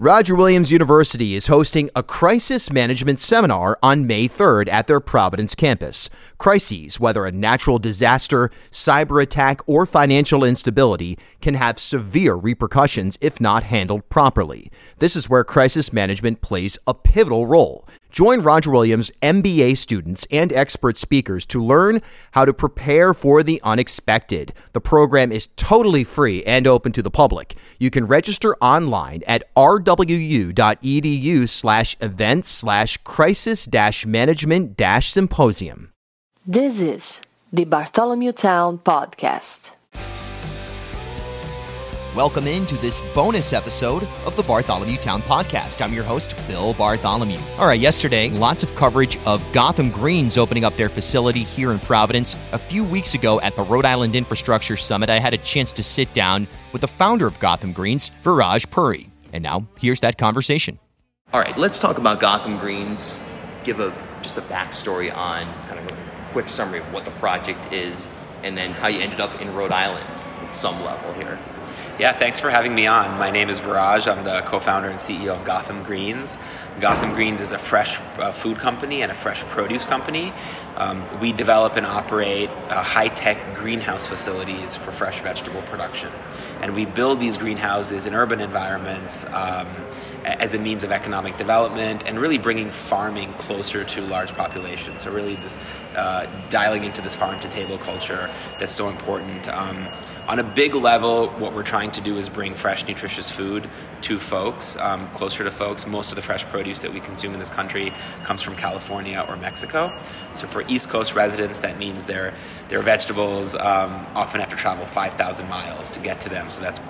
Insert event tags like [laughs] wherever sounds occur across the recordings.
Roger Williams University is hosting a crisis management seminar on May 3rd at their Providence campus. Crises, whether a natural disaster, cyber attack, or financial instability, can have severe repercussions if not handled properly. This is where crisis management plays a pivotal role. Join Roger Williams MBA students and expert speakers to learn how to prepare for the unexpected. The program is totally free and open to the public. You can register online at rwu.edu slash events slash crisis dash management dash symposium. This is the Bartholomewtown Podcast. Welcome into this bonus episode of the Bartholomewtown Podcast. I'm your host, Bill Bartholomew. All right, yesterday, lots of coverage of Gotham Greens opening up their facility here in Providence. A few weeks ago at the Rhode Island Infrastructure Summit, I had a chance to sit down with the founder of Gotham Greens, Viraj Puri. And now, here's that conversation. All right, let's talk about Gotham Greens. Give a just a backstory on kind of a quick summary of what the project is and then how you ended up in Rhode Island at some level here. Yeah, thanks for having me on. My name is Viraj. I'm the co founder and CEO of Gotham Greens. Gotham Greens is a fresh uh, food company and a fresh produce company. Um, we develop and operate uh, high tech greenhouse facilities for fresh vegetable production. And we build these greenhouses in urban environments um, as a means of economic development and really bringing farming closer to large populations. So, really, this, uh, dialing into this farm to table culture that's so important. Um, on a big level, what we're trying to do is bring fresh, nutritious food to folks, um, closer to folks. Most of the fresh produce that we consume in this country comes from California or Mexico. So for East Coast residents, that means their their vegetables um, often have to travel 5,000 miles to get to them. So that's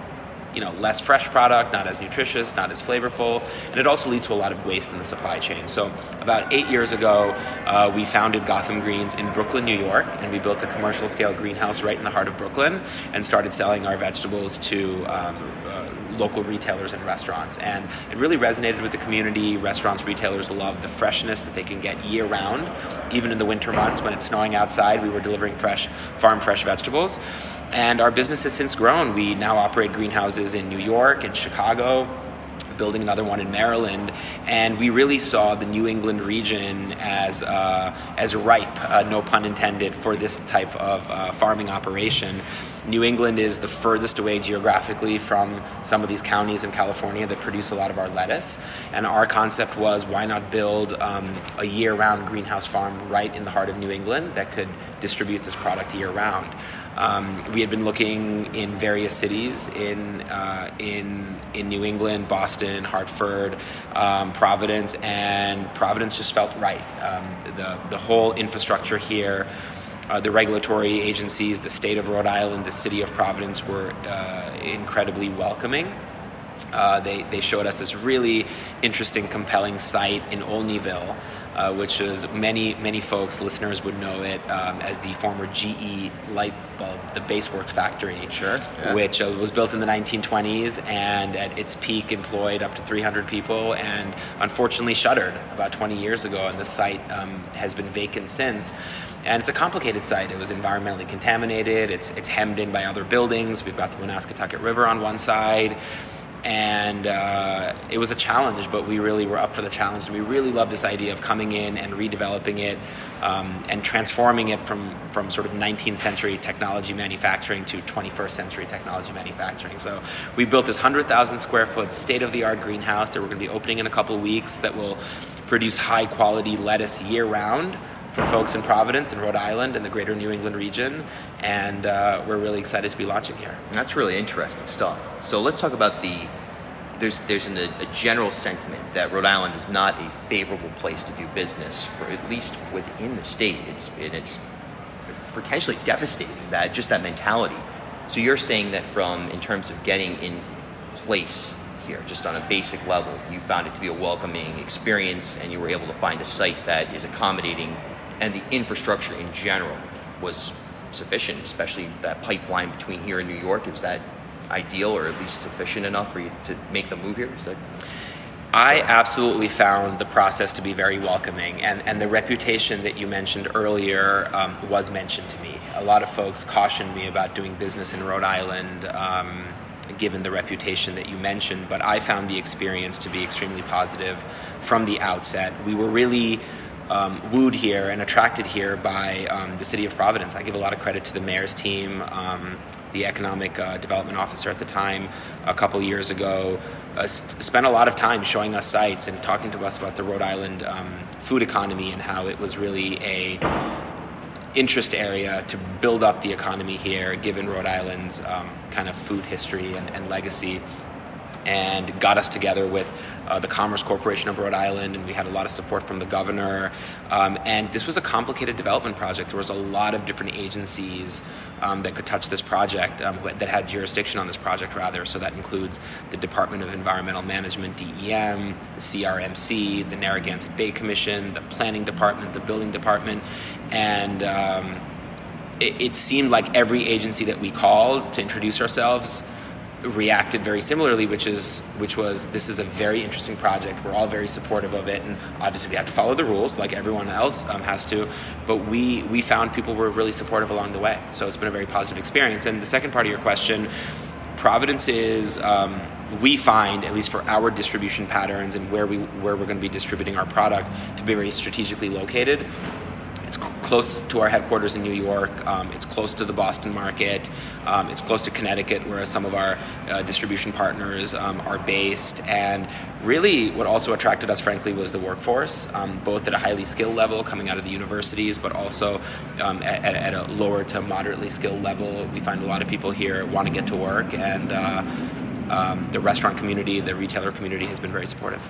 you know less fresh product, not as nutritious, not as flavorful, and it also leads to a lot of waste in the supply chain. So about eight years ago, uh, we founded Gotham Greens in Brooklyn, New York, and we built a commercial scale greenhouse right in the heart of Brooklyn, and started selling our vegetables to. Um, uh, local retailers and restaurants. And it really resonated with the community. Restaurants, retailers love the freshness that they can get year round. Even in the winter months when it's snowing outside, we were delivering fresh, farm fresh vegetables. And our business has since grown. We now operate greenhouses in New York and Chicago, building another one in Maryland, and we really saw the New England region as uh, as ripe, uh, no pun intended, for this type of uh, farming operation. New England is the furthest away geographically from some of these counties in California that produce a lot of our lettuce. And our concept was why not build um, a year round greenhouse farm right in the heart of New England that could distribute this product year round. Um, we had been looking in various cities in, uh, in, in New England, Boston, Hartford, um, Providence, and Providence just felt right. Um, the, the whole infrastructure here uh, the regulatory agencies, the state of Rhode Island, the city of Providence were uh, incredibly welcoming. Uh, they, they showed us this really interesting, compelling site in Olneyville, uh, which is many, many folks, listeners would know it um, as the former GE light bulb, the Baseworks factory. Sure. Yeah. Which uh, was built in the 1920s and at its peak employed up to 300 people and unfortunately shuttered about 20 years ago. And the site um, has been vacant since. And it's a complicated site. It was environmentally contaminated. It's it's hemmed in by other buildings. We've got the Woonasquatucket River on one side, and uh, it was a challenge. But we really were up for the challenge, and we really love this idea of coming in and redeveloping it um, and transforming it from from sort of 19th century technology manufacturing to 21st century technology manufacturing. So we built this 100,000 square foot state of the art greenhouse that we're going to be opening in a couple weeks that will produce high quality lettuce year round for folks in Providence and Rhode Island and the greater New England region, and uh, we're really excited to be launching here. That's really interesting stuff. So let's talk about the. There's there's an, a general sentiment that Rhode Island is not a favorable place to do business, for at least within the state. It's it's potentially devastating that just that mentality. So you're saying that from in terms of getting in place here, just on a basic level, you found it to be a welcoming experience, and you were able to find a site that is accommodating and the infrastructure in general was sufficient, especially that pipeline between here and New York. Is that ideal or at least sufficient enough for you to make the move here? Is that I absolutely found the process to be very welcoming, and, and the reputation that you mentioned earlier um, was mentioned to me. A lot of folks cautioned me about doing business in Rhode Island. Um, given the reputation that you mentioned. But I found the experience to be extremely positive from the outset. We were really um, wooed here and attracted here by um, the city of Providence. I give a lot of credit to the mayor's team, um, the economic uh, development officer at the time, a couple years ago, uh, spent a lot of time showing us sites and talking to us about the Rhode Island um, food economy and how it was really a interest area to build up the economy here, given Rhode Island's um, kind of food history and, and legacy and got us together with uh, the Commerce Corporation of Rhode Island, and we had a lot of support from the governor. Um, and this was a complicated development project. There was a lot of different agencies um, that could touch this project, um, that had jurisdiction on this project, rather. So that includes the Department of Environmental Management, DEM, the CRMC, the Narragansett Bay Commission, the Planning Department, the Building Department, and um, it, it seemed like every agency that we called to introduce ourselves reacted very similarly, which is which was this is a very interesting project. We're all very supportive of it, and obviously we have to follow the rules like everyone else um, has to. But we we found people were really supportive along the way, so it's been a very positive experience. And the second part of your question, Providence is. Um, we find, at least for our distribution patterns and where we where we're going to be distributing our product, to be very strategically located. Close to our headquarters in New York. Um, it's close to the Boston market. Um, it's close to Connecticut, where some of our uh, distribution partners um, are based. And really, what also attracted us, frankly, was the workforce, um, both at a highly skilled level coming out of the universities, but also um, at, at, a lower to moderately skilled level. We find a lot of people here want to get to work, and uh, the restaurant community, the retailer community has been very supportive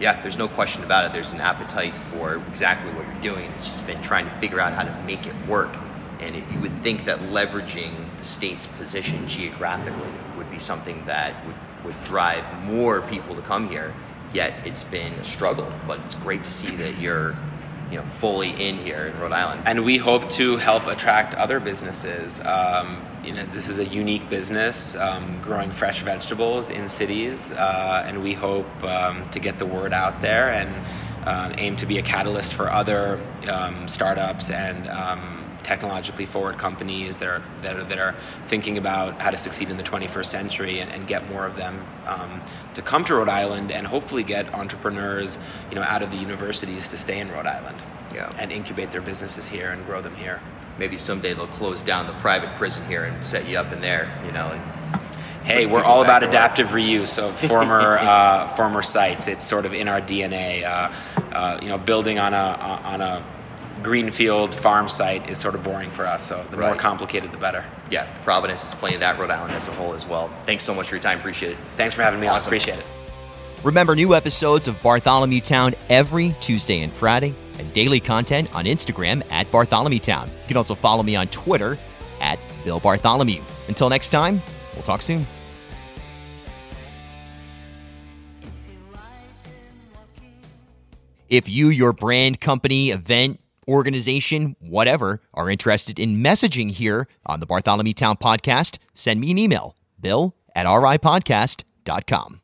yeah, there's no question about it. There's an appetite for exactly what you're doing. It's just been trying to figure out how to make it work. And it, you would think that leveraging the state's position geographically would be something that would, would drive more people to come here. Yet it's been a struggle. But it's great to see that you're you know fully in here in Rhode Island. And we hope to help attract other businesses. Um, you know, this is a unique business, um, growing fresh vegetables in cities, uh, and we hope um, to get the word out there and uh, aim to be a catalyst for other um, startups and um, technologically forward companies that are, that are, that are thinking about how to succeed in the 21st century and, and get more of them um, to come to Rhode Island and hopefully get entrepreneurs you know out of the universities to stay in Rhode Island yeah. and incubate their businesses here and grow them here maybe someday they'll close down the private prison here and set you up in there, you know. And hey, we're all about adaptive work. reuse of former [laughs] uh, former sites. It's sort of in our DNA. Uh, uh, you know, building on a on a greenfield farm site is sort of boring for us. So the right. more complicated, the better. Yeah, Providence is playing that. Rhode Island as a whole as well. Thanks so much for your time. Appreciate it. Thanks for having me awesome. Appreciate it. Remember new episodes of Bartholomewtown every Tuesday and Friday and daily content on Instagram at Bartholomewtown. You can also follow me on Twitter at Bill Bartholomew. Until next time, we'll talk soon. If you, your brand, company, event, organization, whatever, are interested in messaging here on the Bartholomewtown podcast, send me an email, bill at ripodcast.com.